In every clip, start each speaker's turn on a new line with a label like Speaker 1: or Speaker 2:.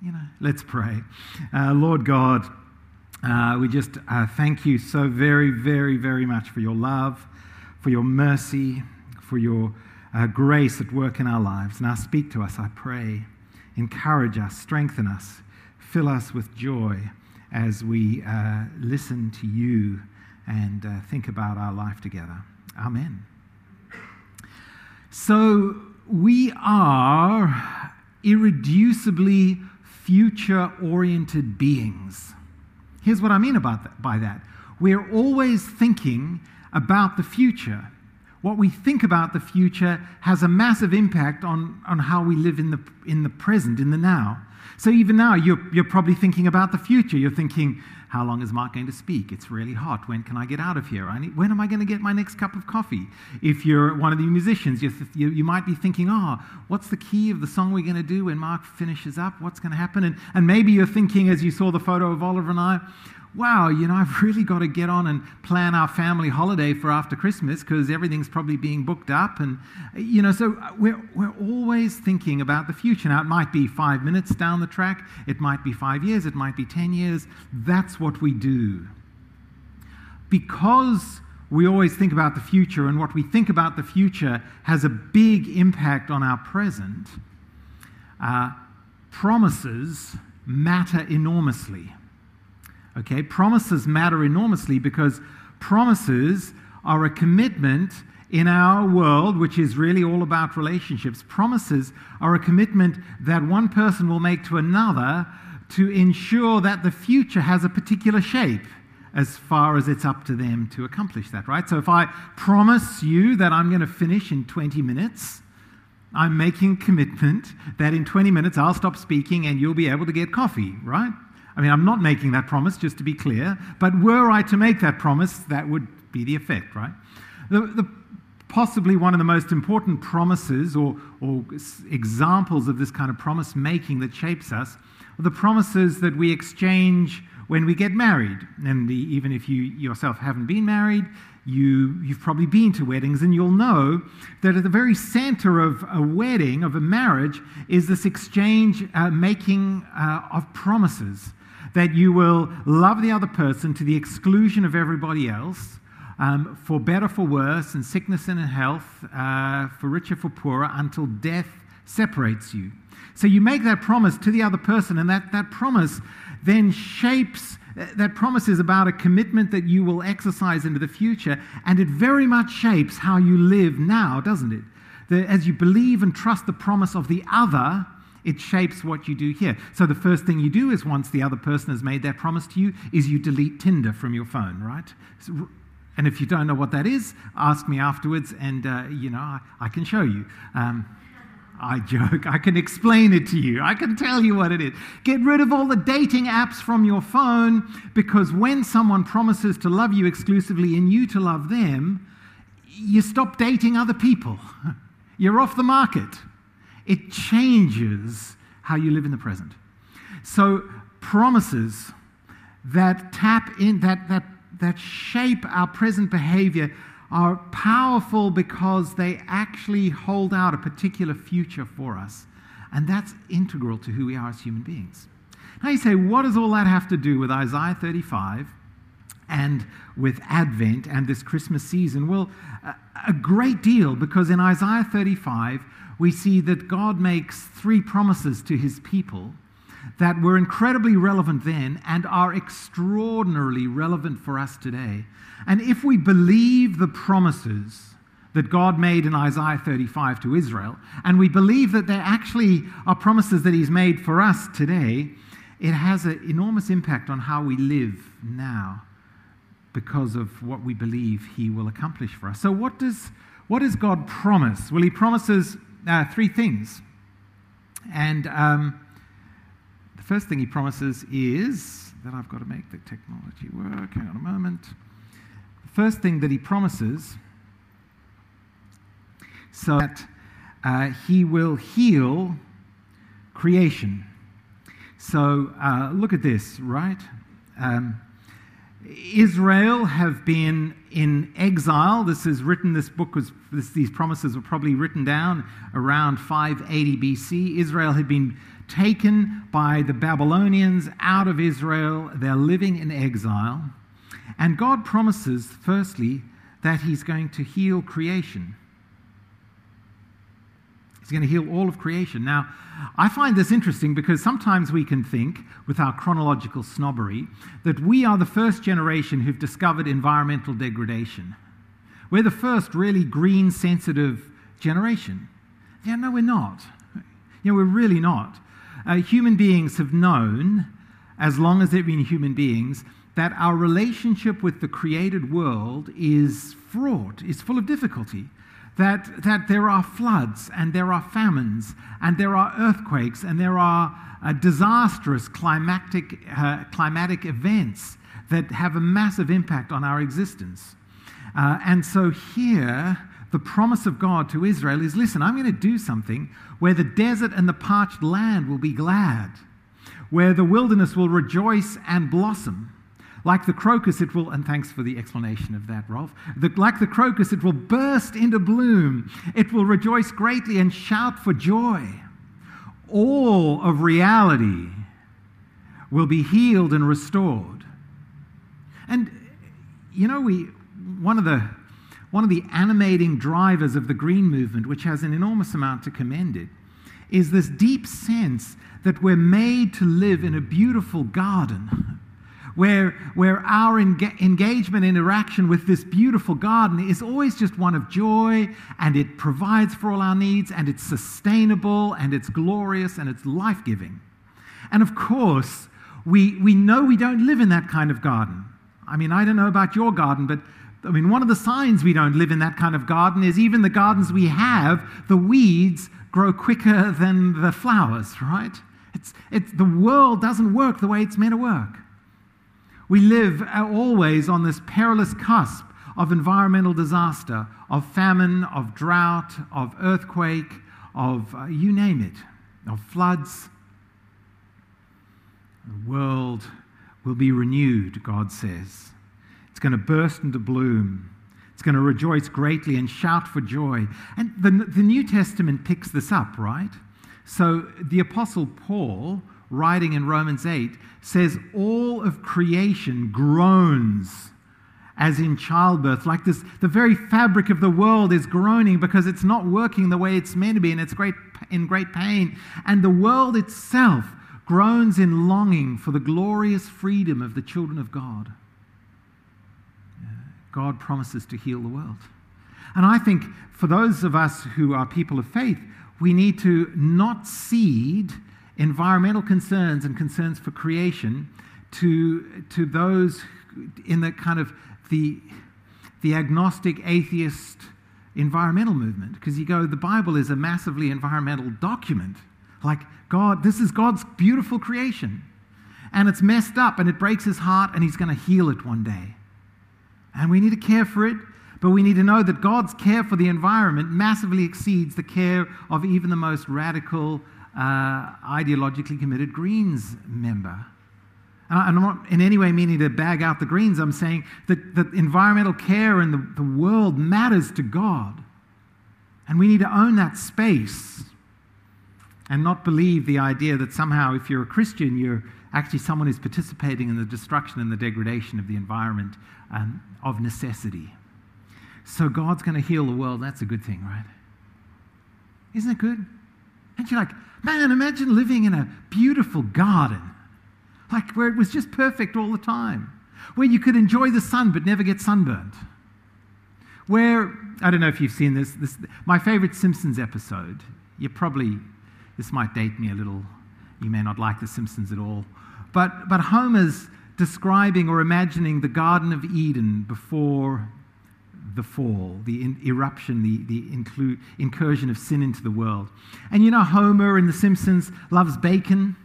Speaker 1: You know, let's pray. Uh, Lord God, uh, we just uh, thank you so very, very, very much for your love, for your mercy, for your uh, grace at work in our lives. Now speak to us, I pray. Encourage us, strengthen us, fill us with joy as we uh, listen to you and uh, think about our life together. Amen. So we are irreducibly future oriented beings. Here's what I mean about that, by that. We're always thinking about the future. What we think about the future has a massive impact on, on how we live in the, in the present, in the now. So even now, you're, you're probably thinking about the future. You're thinking, how long is Mark going to speak? It's really hot. When can I get out of here? Need, when am I going to get my next cup of coffee? If you're one of the musicians, you, you, you might be thinking, oh, what's the key of the song we're going to do when Mark finishes up? What's going to happen? And, and maybe you're thinking, as you saw the photo of Oliver and I, wow, you know, I've really got to get on and plan our family holiday for after Christmas because everything's probably being booked up. And, you know, so we're, we're always thinking about the future. Now, it might be five minutes down the track, it might be five years, it might be 10 years. That's what we do. Because we always think about the future, and what we think about the future has a big impact on our present, uh, promises matter enormously. Okay, promises matter enormously because promises are a commitment in our world, which is really all about relationships. Promises are a commitment that one person will make to another to ensure that the future has a particular shape as far as it's up to them to accomplish that, right? So if I promise you that I'm going to finish in 20 minutes, I'm making a commitment that in 20 minutes I'll stop speaking and you'll be able to get coffee, right? I mean, I'm not making that promise, just to be clear, but were I to make that promise, that would be the effect, right? The, the, possibly one of the most important promises or, or examples of this kind of promise making that shapes us are the promises that we exchange when we get married. And the, even if you yourself haven't been married, you, you've probably been to weddings and you'll know that at the very center of a wedding, of a marriage, is this exchange uh, making uh, of promises that you will love the other person to the exclusion of everybody else, um, for better, for worse, in sickness and in health, uh, for richer, for poorer, until death separates you. So you make that promise to the other person, and that, that promise then shapes, that promise is about a commitment that you will exercise into the future, and it very much shapes how you live now, doesn't it? The, as you believe and trust the promise of the other, it shapes what you do here. So the first thing you do is once the other person has made that promise to you is you delete Tinder from your phone, right? And if you don't know what that is, ask me afterwards, and uh, you know I, I, can show you. Um, I joke. I can explain it to you. I can tell you what it is. Get rid of all the dating apps from your phone because when someone promises to love you exclusively and you to love them, you stop dating other people. You're off the market it changes how you live in the present. So, promises that tap in, that, that, that shape our present behavior are powerful because they actually hold out a particular future for us. And that's integral to who we are as human beings. Now you say, what does all that have to do with Isaiah 35 and with Advent and this Christmas season? Well, a great deal because in Isaiah 35, we see that God makes three promises to his people that were incredibly relevant then and are extraordinarily relevant for us today. And if we believe the promises that God made in Isaiah 35 to Israel, and we believe that there actually are promises that he's made for us today, it has an enormous impact on how we live now because of what we believe he will accomplish for us. So, what does, what does God promise? Well, he promises uh, three things. And um, the first thing he promises is that I've got to make the technology work. Hang on a moment. The first thing that he promises so that uh, he will heal creation. So uh, look at this, right? Um, Israel have been in exile. This is written, this book was, this, these promises were probably written down around 580 BC. Israel had been taken by the Babylonians out of Israel. They're living in exile. And God promises, firstly, that He's going to heal creation. He's going to heal all of creation. Now, I find this interesting because sometimes we can think, with our chronological snobbery, that we are the first generation who've discovered environmental degradation. We're the first really green sensitive generation. Yeah, no, we're not. You know, we're really not. Uh, human beings have known, as long as they've been human beings, that our relationship with the created world is fraught, is full of difficulty that, that there are floods and there are famines and there are earthquakes and there are uh, disastrous climatic, uh, climatic events that have a massive impact on our existence. Uh, and so here, the promise of God to Israel is listen, I'm going to do something where the desert and the parched land will be glad, where the wilderness will rejoice and blossom like the crocus, it will, and thanks for the explanation of that, Rolf. The, like the crocus, it will burst into bloom. It will rejoice greatly and shout for joy. All of reality will be healed and restored. And, you know, we, one of the one of the animating drivers of the green movement, which has an enormous amount to commend it, is this deep sense that we're made to live in a beautiful garden where, where our enga- engagement, interaction with this beautiful garden is always just one of joy, and it provides for all our needs, and it's sustainable, and it's glorious, and it's life giving. And of course, we, we know we don't live in that kind of garden. I mean, I don't know about your garden, but I mean, one of the signs we don't live in that kind of garden is even the gardens we have, the weeds grow quicker than the flowers, right? It's, it's, the world doesn't work the way it's meant to work. We live always on this perilous cusp of environmental disaster, of famine, of drought, of earthquake, of uh, you name it, of floods. The world will be renewed, God says. It's going to burst into bloom. It's going to rejoice greatly and shout for joy. And the, the New Testament picks this up, right? So the Apostle Paul writing in Romans 8, says all of creation groans as in childbirth. Like this, the very fabric of the world is groaning because it's not working the way it's meant to be and it's great, in great pain. And the world itself groans in longing for the glorious freedom of the children of God. God promises to heal the world. And I think for those of us who are people of faith, we need to not cede environmental concerns and concerns for creation to, to those in the kind of the, the agnostic atheist environmental movement. Because you go the bible is a massively environmental document. Like god this is god's beautiful creation. And it's messed up and it breaks his heart and he's going to heal it one day. And we need to care for it but we need to know that god's care for the environment massively exceeds the care of even the most radical uh, ideologically committed Greens member. And I'm not in any way meaning to bag out the Greens. I'm saying that, that environmental care in the, the world matters to God. And we need to own that space and not believe the idea that somehow, if you're a Christian, you're actually someone who's participating in the destruction and the degradation of the environment um, of necessity. So God's going to heal the world. That's a good thing, right? Isn't it good? And you're like, Man, imagine living in a beautiful garden, like where it was just perfect all the time, where you could enjoy the sun but never get sunburned. Where, I don't know if you've seen this, this my favorite Simpsons episode, you probably, this might date me a little, you may not like The Simpsons at all, but, but Homer's describing or imagining the Garden of Eden before the fall, the in, eruption, the, the incursion of sin into the world. And you know, Homer in The Simpsons loves bacon.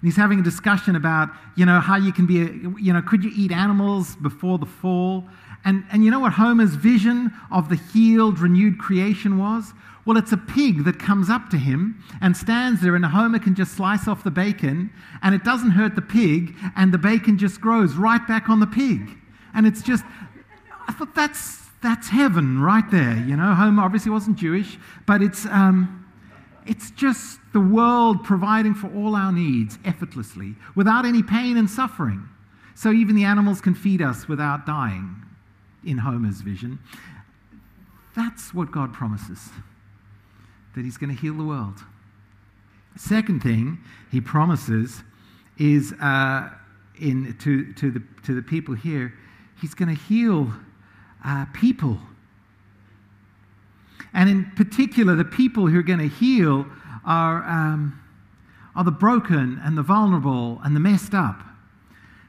Speaker 1: And he's having a discussion about, you know, how you can be, a, you know, could you eat animals before the fall? And, and you know what Homer's vision of the healed, renewed creation was? Well, it's a pig that comes up to him and stands there, and Homer can just slice off the bacon, and it doesn't hurt the pig, and the bacon just grows right back on the pig. And it's just, I thought that's that's heaven right there. You know, Homer obviously wasn't Jewish, but it's, um, It's just the world providing for all our needs effortlessly, without any pain and suffering. So even the animals can feed us without dying, in Homer's vision. That's what God promises that He's going to heal the world. Second thing He promises is uh, in, to, to, the, to the people here, He's going to heal uh, people. And in particular, the people who are going to heal are, um, are the broken and the vulnerable and the messed up.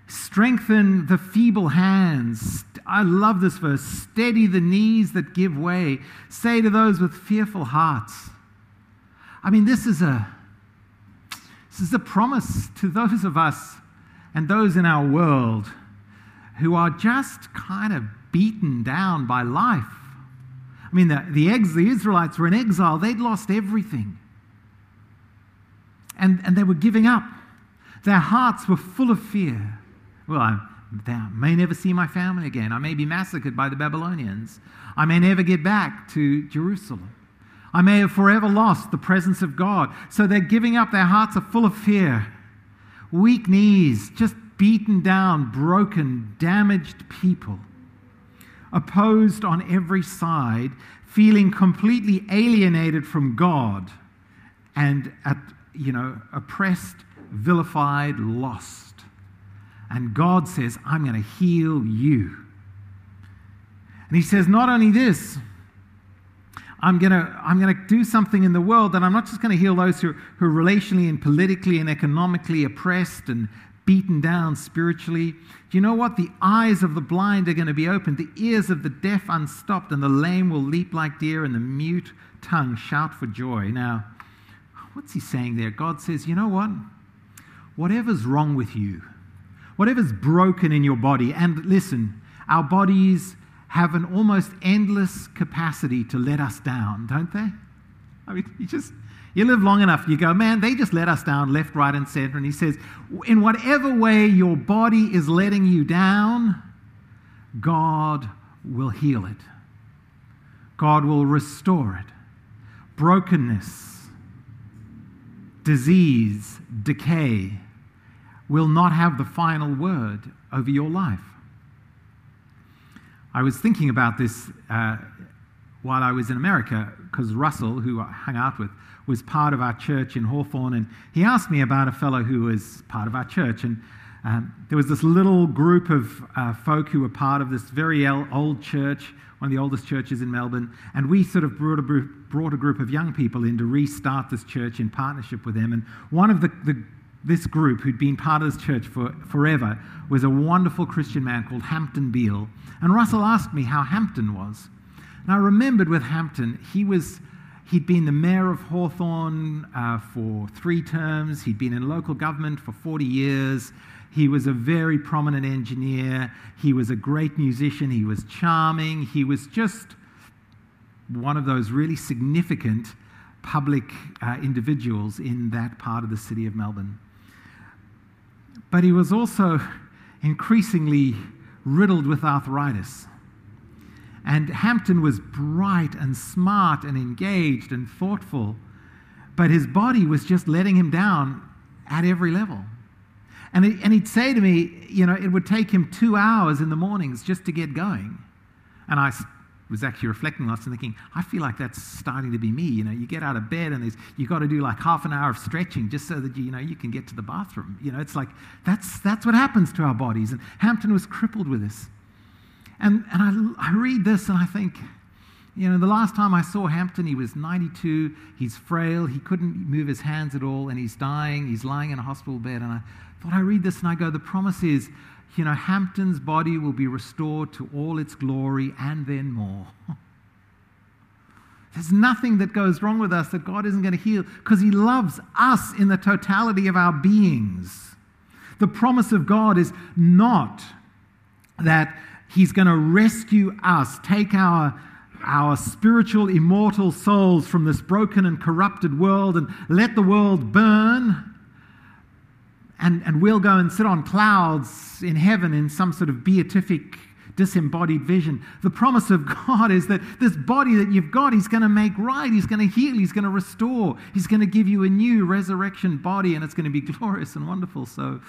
Speaker 1: Strengthen the feeble hands. I love this verse. Steady the knees that give way. Say to those with fearful hearts. I mean, this is a this is a promise to those of us and those in our world who are just kind of beaten down by life. I mean, the, the, ex, the Israelites were in exile, they'd lost everything. And, and they were giving up. Their hearts were full of fear. Well, I, I may never see my family again. I may be massacred by the Babylonians. I may never get back to Jerusalem. I may have forever lost the presence of God. So they're giving up. Their hearts are full of fear. Weak knees, just beaten down, broken, damaged people opposed on every side, feeling completely alienated from God and at, you know, oppressed, vilified, lost. And God says, I'm going to heal you. And he says, not only this, I'm going to I'm going to do something in the world that I'm not just going to heal those who, who are relationally and politically and economically oppressed and beaten down spiritually. Do you know what? The eyes of the blind are going to be opened, the ears of the deaf unstopped, and the lame will leap like deer, and the mute tongue shout for joy. Now, what's he saying there? God says, you know what? Whatever's wrong with you, whatever's broken in your body, and listen, our bodies have an almost endless capacity to let us down, don't they? I mean, you just you live long enough, you go, man, they just let us down left, right, and center. And he says, in whatever way your body is letting you down, God will heal it. God will restore it. Brokenness, disease, decay will not have the final word over your life. I was thinking about this uh, while I was in America because Russell, who I hung out with, was part of our church in Hawthorn, and he asked me about a fellow who was part of our church. And um, there was this little group of uh, folk who were part of this very old church, one of the oldest churches in Melbourne, and we sort of brought a, brought a group of young people in to restart this church in partnership with them. And one of the, the this group, who'd been part of this church for forever, was a wonderful Christian man called Hampton Beale. And Russell asked me how Hampton was. And I remembered with Hampton, he was He'd been the mayor of Hawthorn uh, for three terms. He'd been in local government for 40 years. He was a very prominent engineer. He was a great musician. He was charming. He was just one of those really significant public uh, individuals in that part of the city of Melbourne. But he was also increasingly riddled with arthritis. And Hampton was bright and smart and engaged and thoughtful, but his body was just letting him down at every level. And, he, and he'd say to me, you know, it would take him two hours in the mornings just to get going. And I was actually reflecting on this and thinking, I feel like that's starting to be me. You know, you get out of bed and you've got to do like half an hour of stretching just so that you, you know you can get to the bathroom. You know, it's like that's that's what happens to our bodies. And Hampton was crippled with this. And, and I, I read this and I think, you know, the last time I saw Hampton, he was 92. He's frail. He couldn't move his hands at all, and he's dying. He's lying in a hospital bed. And I thought, I read this and I go, the promise is, you know, Hampton's body will be restored to all its glory and then more. There's nothing that goes wrong with us that God isn't going to heal because He loves us in the totality of our beings. The promise of God is not that He's going to rescue us, take our, our spiritual, immortal souls from this broken and corrupted world and let the world burn. And, and we'll go and sit on clouds in heaven in some sort of beatific disembodied vision. The promise of God is that this body that you've got, He's going to make right, He's going to heal, He's going to restore, He's going to give you a new resurrection body, and it's going to be glorious and wonderful. So,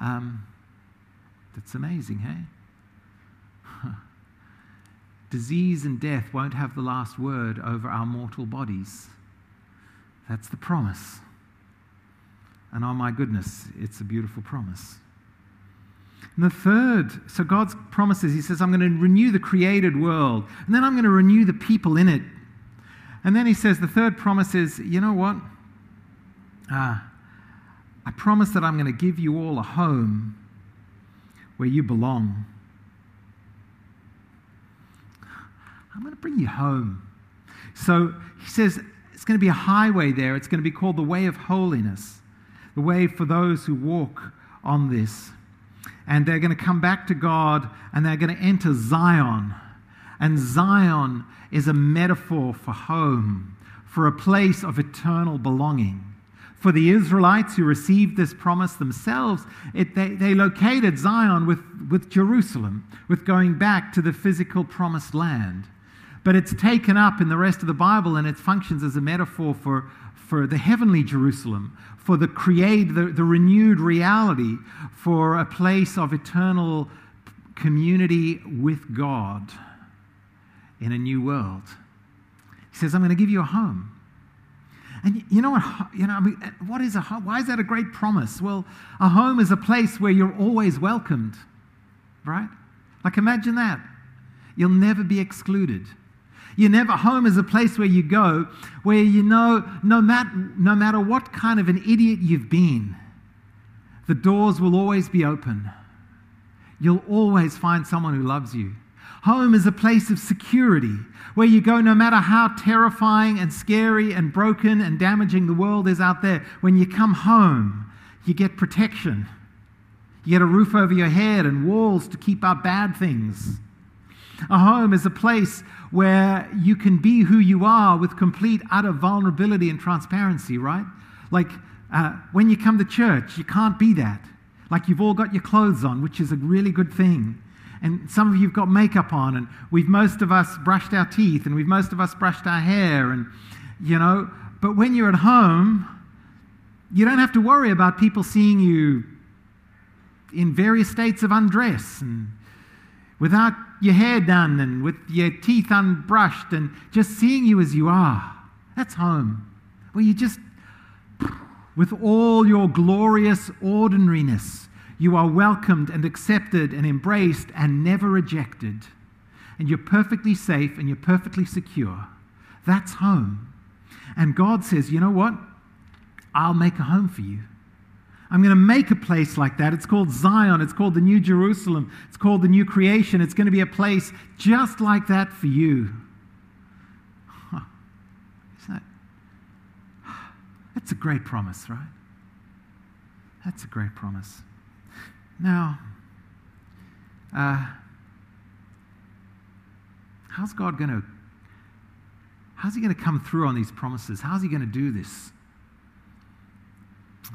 Speaker 1: um, that's amazing, hey? Disease and death won't have the last word over our mortal bodies. That's the promise. And oh my goodness, it's a beautiful promise. And the third, so God's promises, He says, I'm going to renew the created world, and then I'm going to renew the people in it. And then He says, the third promise is, you know what? Uh, I promise that I'm going to give you all a home where you belong. I'm going to bring you home. So He says, it's going to be a highway there. It's going to be called the way of holiness, the way for those who walk on this and they're going to come back to God and they're going to enter Zion. And Zion is a metaphor for home, for a place of eternal belonging. For the Israelites who received this promise themselves, it, they, they located Zion with, with Jerusalem, with going back to the physical promised land. But it's taken up in the rest of the Bible and it functions as a metaphor for, for the heavenly Jerusalem, for the create, the, the renewed reality, for a place of eternal community with God in a new world. He says, I'm going to give you a home. And you know what? You know, I mean, eh, what is a home? Why is that a great promise? Well, a home is a place where you're always welcomed, right? Like imagine that. You'll never be excluded. You never, home is a place where you go where you know no, mat, no matter what kind of an idiot you've been, the doors will always be open. You'll always find someone who loves you. Home is a place of security where you go no matter how terrifying and scary and broken and damaging the world is out there. When you come home, you get protection. You get a roof over your head and walls to keep out bad things. A home is a place where you can be who you are with complete, utter vulnerability and transparency, right? Like uh, when you come to church, you can't be that. Like you've all got your clothes on, which is a really good thing. And some of you have got makeup on, and we've most of us brushed our teeth, and we've most of us brushed our hair, and you know. But when you're at home, you don't have to worry about people seeing you in various states of undress and without your hair done and with your teeth unbrushed and just seeing you as you are. That's home. Where you just, with all your glorious ordinariness, you are welcomed and accepted and embraced and never rejected. And you're perfectly safe and you're perfectly secure. That's home. And God says, you know what? I'll make a home for you. I'm going to make a place like that. It's called Zion. It's called the New Jerusalem. It's called the New Creation. It's going to be a place just like that for you. Huh. That, that's a great promise, right? That's a great promise. Now, uh, how's God going to how's he going to come through on these promises? How's he going to do this?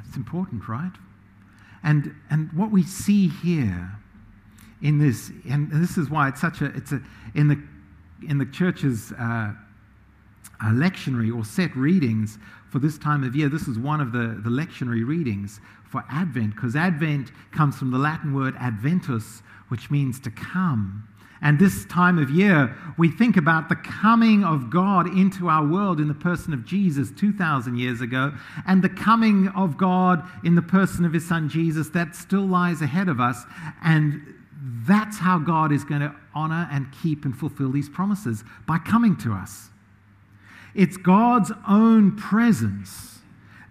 Speaker 1: It's important, right? And, and what we see here in this, and this is why it's such a, it's a, in the, in the church's uh, uh, lectionary or set readings for this time of year, this is one of the, the lectionary readings for Advent, because Advent comes from the Latin word adventus, which means to come. And this time of year, we think about the coming of God into our world in the person of Jesus 2,000 years ago, and the coming of God in the person of his son Jesus that still lies ahead of us. And that's how God is going to honor and keep and fulfill these promises by coming to us. It's God's own presence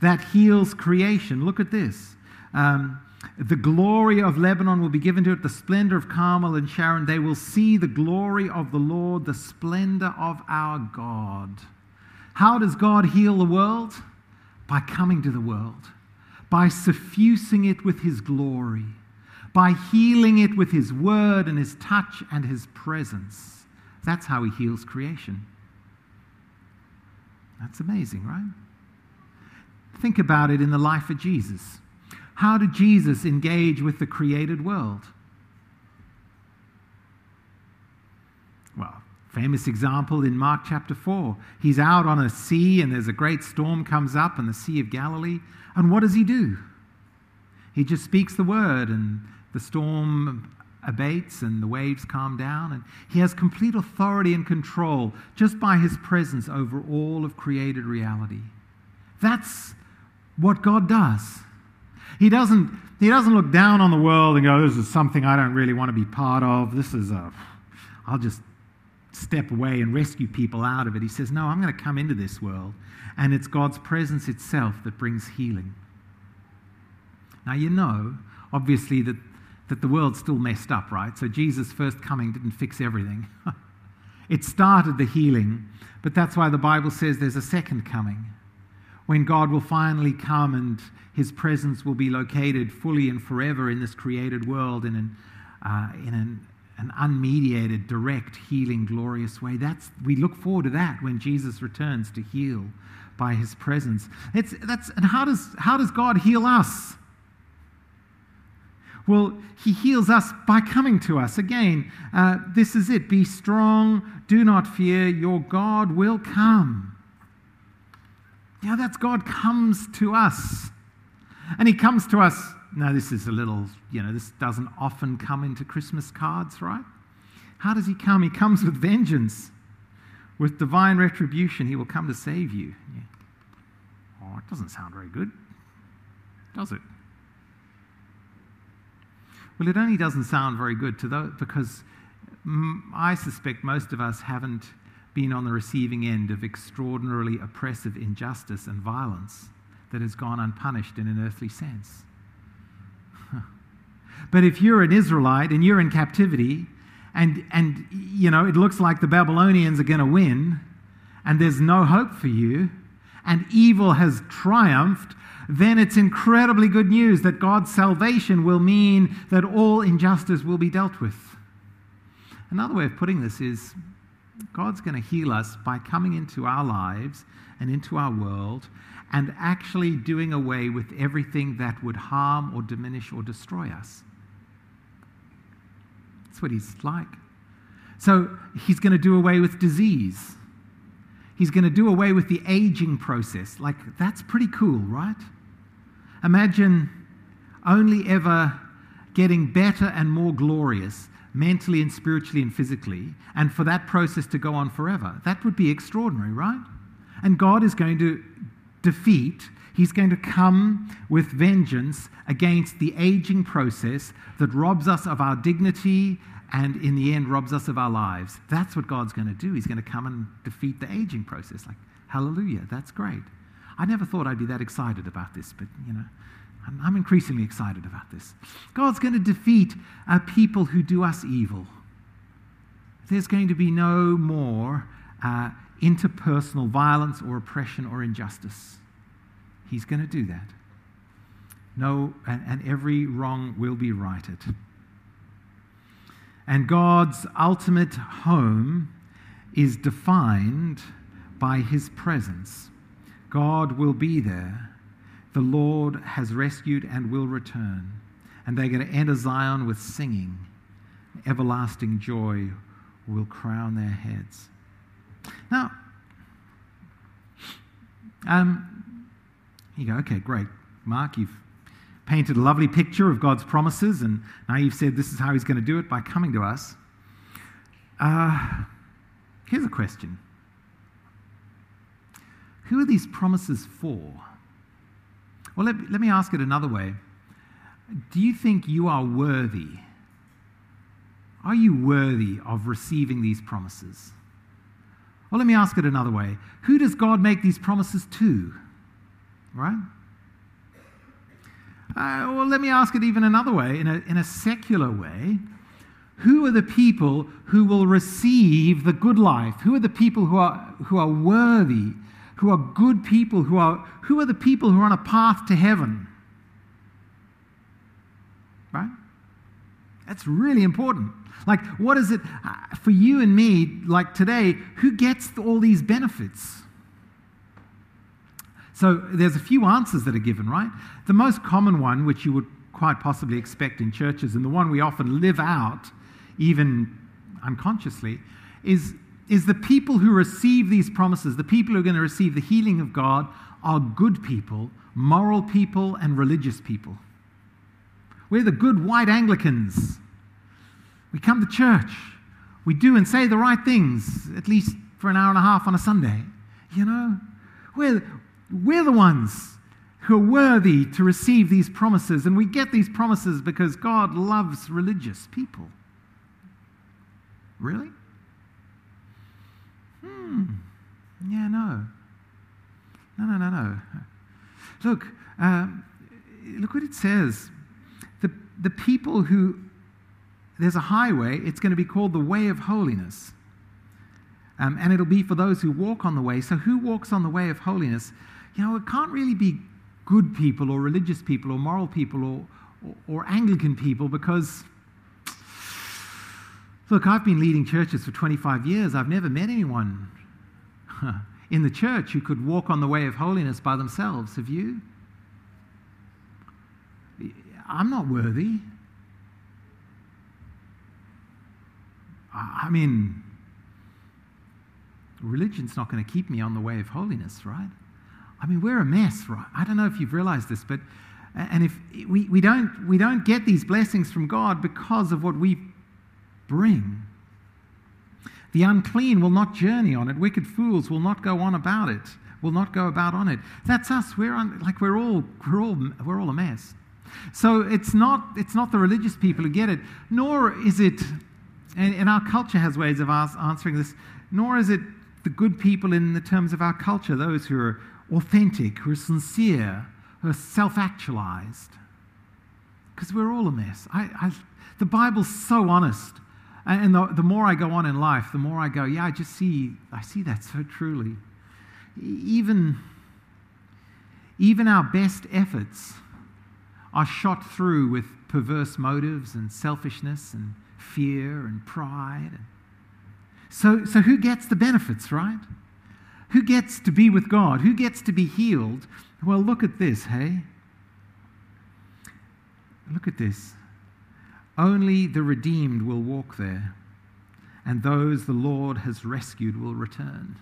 Speaker 1: that heals creation. Look at this. Um, the glory of Lebanon will be given to it, the splendor of Carmel and Sharon. They will see the glory of the Lord, the splendor of our God. How does God heal the world? By coming to the world, by suffusing it with his glory, by healing it with his word and his touch and his presence. That's how he heals creation. That's amazing, right? Think about it in the life of Jesus. How did Jesus engage with the created world? Well, famous example in Mark chapter 4. He's out on a sea and there's a great storm comes up in the Sea of Galilee. And what does he do? He just speaks the word and the storm abates and the waves calm down. And he has complete authority and control just by his presence over all of created reality. That's what God does. He doesn't, he doesn't look down on the world and go, This is something I don't really want to be part of. This is a, I'll just step away and rescue people out of it. He says, No, I'm going to come into this world. And it's God's presence itself that brings healing. Now, you know, obviously, that, that the world's still messed up, right? So Jesus' first coming didn't fix everything. it started the healing, but that's why the Bible says there's a second coming when God will finally come and his presence will be located fully and forever in this created world in an, uh, in an, an unmediated, direct, healing, glorious way. That's, we look forward to that when Jesus returns to heal by his presence. It's, that's, and how does, how does God heal us? Well, he heals us by coming to us. Again, uh, this is it. Be strong, do not fear, your God will come. Yeah, that's God comes to us. And he comes to us. Now, this is a little, you know, this doesn't often come into Christmas cards, right? How does he come? He comes with vengeance, with divine retribution. He will come to save you. Yeah. Oh, it doesn't sound very good, does it? Well, it only doesn't sound very good to those because I suspect most of us haven't been on the receiving end of extraordinarily oppressive injustice and violence that has gone unpunished in an earthly sense. but if you're an Israelite and you're in captivity, and, and you know, it looks like the Babylonians are going to win, and there's no hope for you, and evil has triumphed, then it's incredibly good news that God's salvation will mean that all injustice will be dealt with. Another way of putting this is God's going to heal us by coming into our lives and into our world and actually doing away with everything that would harm or diminish or destroy us. That's what he's like. So he's going to do away with disease. He's going to do away with the aging process. Like, that's pretty cool, right? Imagine only ever getting better and more glorious mentally and spiritually and physically, and for that process to go on forever. That would be extraordinary, right? And God is going to defeat, He's going to come with vengeance against the aging process that robs us of our dignity and in the end robs us of our lives. That's what God's going to do. He's going to come and defeat the aging process. Like, hallelujah, that's great. I never thought I'd be that excited about this, but you know, I'm, increasingly excited about this. God's going to defeat uh, people who do us evil. There's going to be no more uh, interpersonal violence or oppression or injustice. He's going to do that. No, and, and every wrong will be righted. And God's ultimate home is defined by his presence. God will be there the Lord has rescued and will return. And they're going to enter Zion with singing. Everlasting joy will crown their heads. Now, um, you go, okay, great. Mark, you've painted a lovely picture of God's promises, and now you've said this is how He's going to do it by coming to us. Uh, here's a question Who are these promises for? Well, let, let me ask it another way. Do you think you are worthy? Are you worthy of receiving these promises? Well, let me ask it another way. Who does God make these promises to? Right? Uh, well, let me ask it even another way, in a, in a secular way. Who are the people who will receive the good life? Who are the people who are, who are worthy who are good people, who are, who are the people who are on a path to heaven? Right? That's really important. Like, what is it uh, for you and me, like today, who gets all these benefits? So there's a few answers that are given, right? The most common one, which you would quite possibly expect in churches, and the one we often live out, even unconsciously, is is the people who receive these promises, the people who are going to receive the healing of God, are good people, moral people, and religious people. We're the good white Anglicans. We come to church. We do and say the right things, at least for an hour and a half on a Sunday. You know? We're, we're the ones who are worthy to receive these promises. And we get these promises because God loves religious people. Really? Hmm. Yeah, no. No, no, no, no. Look, um, look what it says. The, the people who, there's a highway, it's going to be called the way of holiness. Um, and it'll be for those who walk on the way. So, who walks on the way of holiness? You know, it can't really be good people or religious people or moral people or, or, or Anglican people because, look, I've been leading churches for 25 years. I've never met anyone in the church who could walk on the way of holiness by themselves. Have you? I'm not worthy. I mean, religion's not going to keep me on the way of holiness, right? I mean, we're a mess, right? I don't know if you've realized this, but and if we, we don't we don't get these blessings from God because of what we bring. The unclean will not journey on it. Wicked fools will not go on about it. Will not go about on it. That's us. We're on, like we're all we're all we're all a mess. So it's not it's not the religious people who get it, nor is it. And, and our culture has ways of answering this. Nor is it the good people in the terms of our culture, those who are authentic, who are sincere, who are self actualized. Because we're all a mess. I, I, the Bible's so honest. And the, the more I go on in life, the more I go, yeah, I just see, I see that so truly. Even, even our best efforts are shot through with perverse motives and selfishness and fear and pride. So, so who gets the benefits, right? Who gets to be with God? Who gets to be healed? Well, look at this, hey? Look at this. Only the redeemed will walk there, and those the Lord has rescued will return.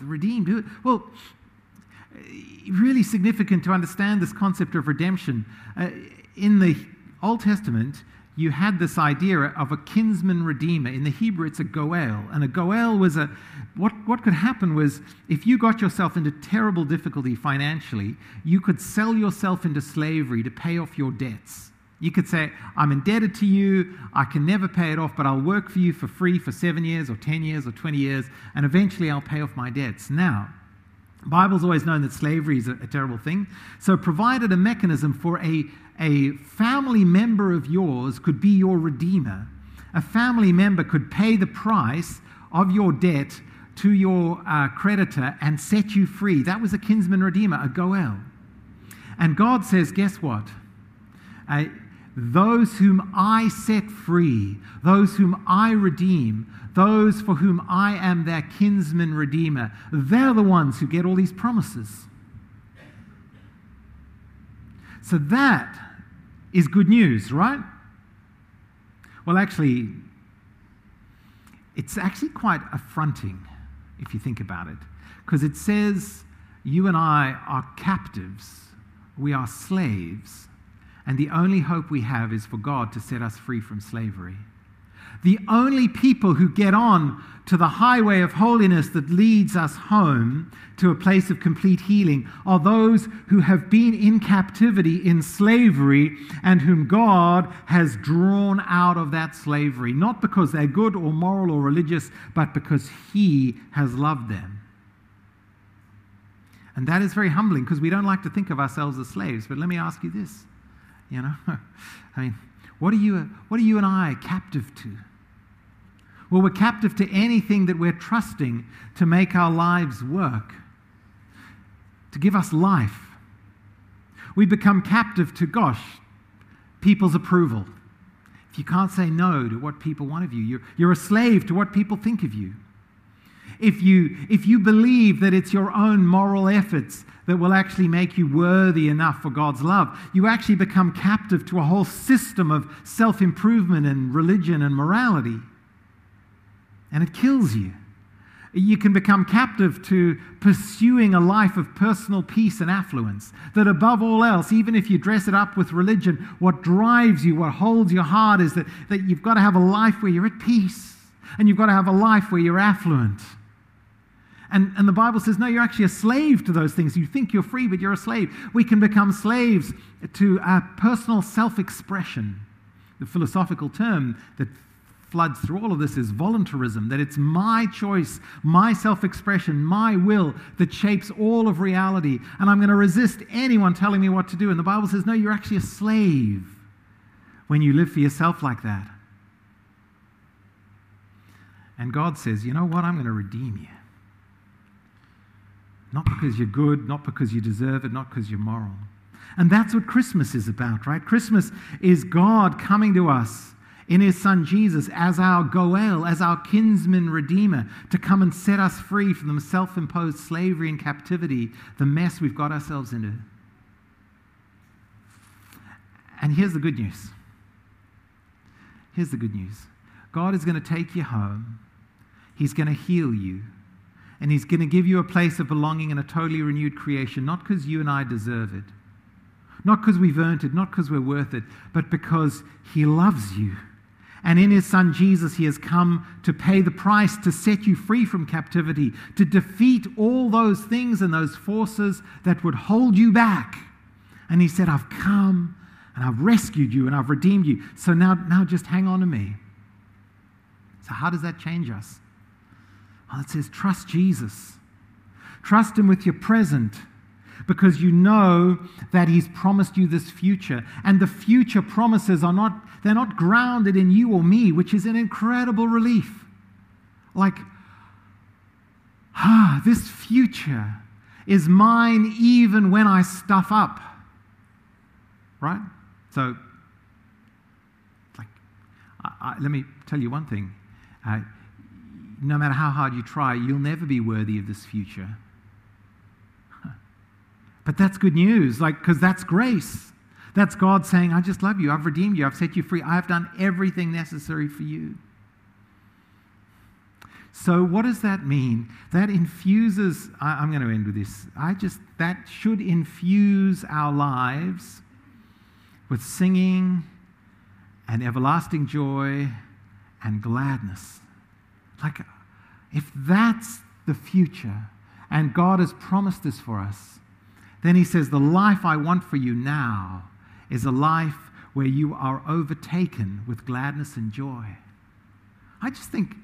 Speaker 1: The redeemed, well, really significant to understand this concept of redemption. Uh, in the Old Testament, you had this idea of a kinsman redeemer. In the Hebrew, it's a goel. And a goel was a, what, what could happen was if you got yourself into terrible difficulty financially, you could sell yourself into slavery to pay off your debts. You could say, I'm indebted to you, I can never pay it off, but I'll work for you for free for seven years or 10 years or 20 years, and eventually I'll pay off my debts. Now, the Bible's always known that slavery is a, a terrible thing, so provided a mechanism for a a family member of yours could be your redeemer. A family member could pay the price of your debt to your uh, creditor and set you free. That was a kinsman redeemer, a goel. And God says, guess what? Uh, those whom I set free, those whom I redeem, those for whom I am their kinsman redeemer, they're the ones who get all these promises. So that is good news, right? Well, actually, it's actually quite affronting if you think about it, because it says you and I are captives, we are slaves, and the only hope we have is for God to set us free from slavery. The only people who get on to the highway of holiness that leads us home to a place of complete healing are those who have been in captivity, in slavery, and whom God has drawn out of that slavery, not because they're good or moral or religious, but because He has loved them. And that is very humbling because we don't like to think of ourselves as slaves. But let me ask you this you know, I mean, what are you, what are you and I captive to? Well, we're captive to anything that we're trusting to make our lives work, to give us life. We become captive to, gosh, people's approval. If you can't say no to what people want of you, you're, you're a slave to what people think of you. If you, if you believe that it's your own moral efforts that will actually make you worthy enough for God's love, you actually become captive to a whole system of self improvement and religion and morality. and it kills you. You can become captive to pursuing a life of personal peace and affluence. That above all else, even if you dress it up with religion, what drives you, what holds your heart is that, that you've got to have a life where you're at peace and you've got to have a life where you're affluent. And, and the Bible says, no, you're actually a slave to those things. You think you're free, but you're a slave. We can become slaves to our personal self expression. The philosophical term that floods through all of this is voluntarism, that it's my choice, my self expression, my will that shapes all of reality. And I'm going to resist anyone telling me what to do. And the Bible says, no, you're actually a slave when you live for yourself like that. And God says, you know what? I'm going to redeem you. Not because you're good, not because you deserve it, not because you're moral. And that's what Christmas is about, right? Christmas is God coming to us in his son Jesus as our Goel, as our kinsman redeemer, to come and set us free from the self imposed slavery and captivity, the mess we've got ourselves into. And here's the good news. Here's the good news God is going to take you home, He's going to heal you, and He's going to give you a place of belonging in a totally renewed creation, not because you and I deserve it, not because we've earned it, not because we're worth it, but because He loves you and in his son Jesus, he has come to pay the price to set you free from captivity, to defeat all those things and those forces that would hold you back. And he said, I've come and I've rescued you and I've redeemed you. So now, now just hang on to me. So, how does that change us? Well, it says, trust Jesus. Trust him with your present because you know that he's promised you this future. And the future promises are not, they're not grounded in you or me, which is an incredible relief. Like, ah, this future is mine even when I stuff up. Right? So, like, I, I, let me tell you one thing. Uh, no matter how hard you try, you'll never be worthy of this future. But that's good news, like, because that's grace. That's God saying, I just love you. I've redeemed you. I've set you free. I've done everything necessary for you. So, what does that mean? That infuses, I, am going to end with this. I just, that should infuse our lives with singing and everlasting joy and gladness. Like, if that's the future, and God has promised this for us, then he says, The life I want for you now is a life where you are overtaken with gladness and joy. I just think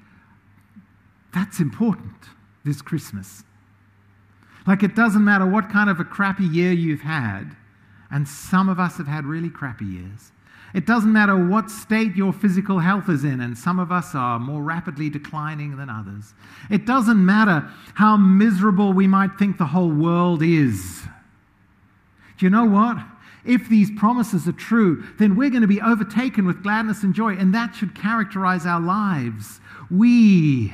Speaker 1: that's important this Christmas. Like, it doesn't matter what kind of a crappy year you've had, and some of us have had really crappy years. It doesn't matter what state your physical health is in, and some of us are more rapidly declining than others. It doesn't matter how miserable we might think the whole world is. Do you know what? If these promises are true, then we're going to be overtaken with gladness and joy, and that should characterize our lives. We,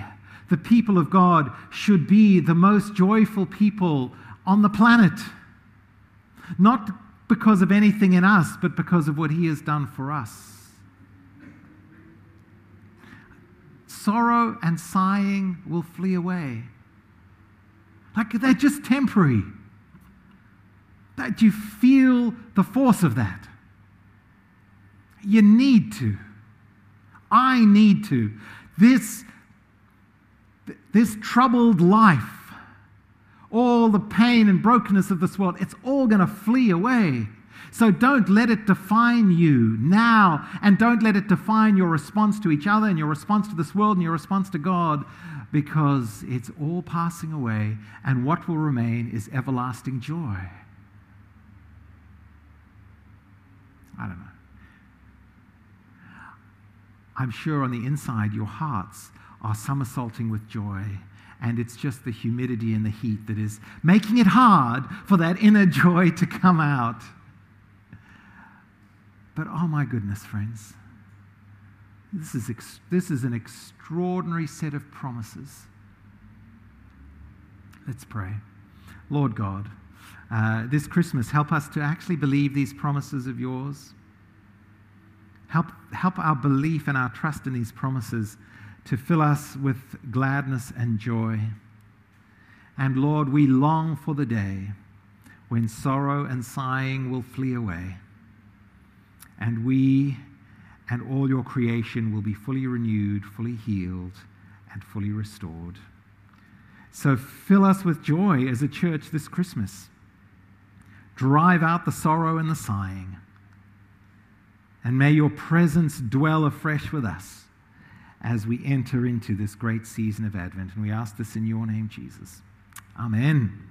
Speaker 1: the people of God, should be the most joyful people on the planet. Not because of anything in us, but because of what He has done for us. Sorrow and sighing will flee away. Like they're just temporary that you feel the force of that. You need to. I need to. This, this troubled life, all the pain and brokenness of this world, it's all going to flee away. So don't let it define you now, and don't let it define your response to each other and your response to this world and your response to God, because it's all passing away, and what will remain is everlasting joy. I don't know. I'm sure on the inside your hearts are somersaulting with joy. And it's just the humidity and the heat that is making it hard for that inner joy to come out. But oh my goodness, friends, this is, ex- this is an extraordinary set of promises. Let's pray. Lord God, uh, this Christmas, help us to actually believe these promises of yours. Help, help our belief and our trust in these promises to fill us with gladness and joy. And Lord, we long for the day when sorrow and sighing will flee away, and we and all your creation will be fully renewed, fully healed, and fully restored. So fill us with joy as a church this Christmas. Drive out the sorrow and the sighing. And may your presence dwell afresh with us as we enter into this great season of Advent. And we ask this in your name, Jesus. Amen.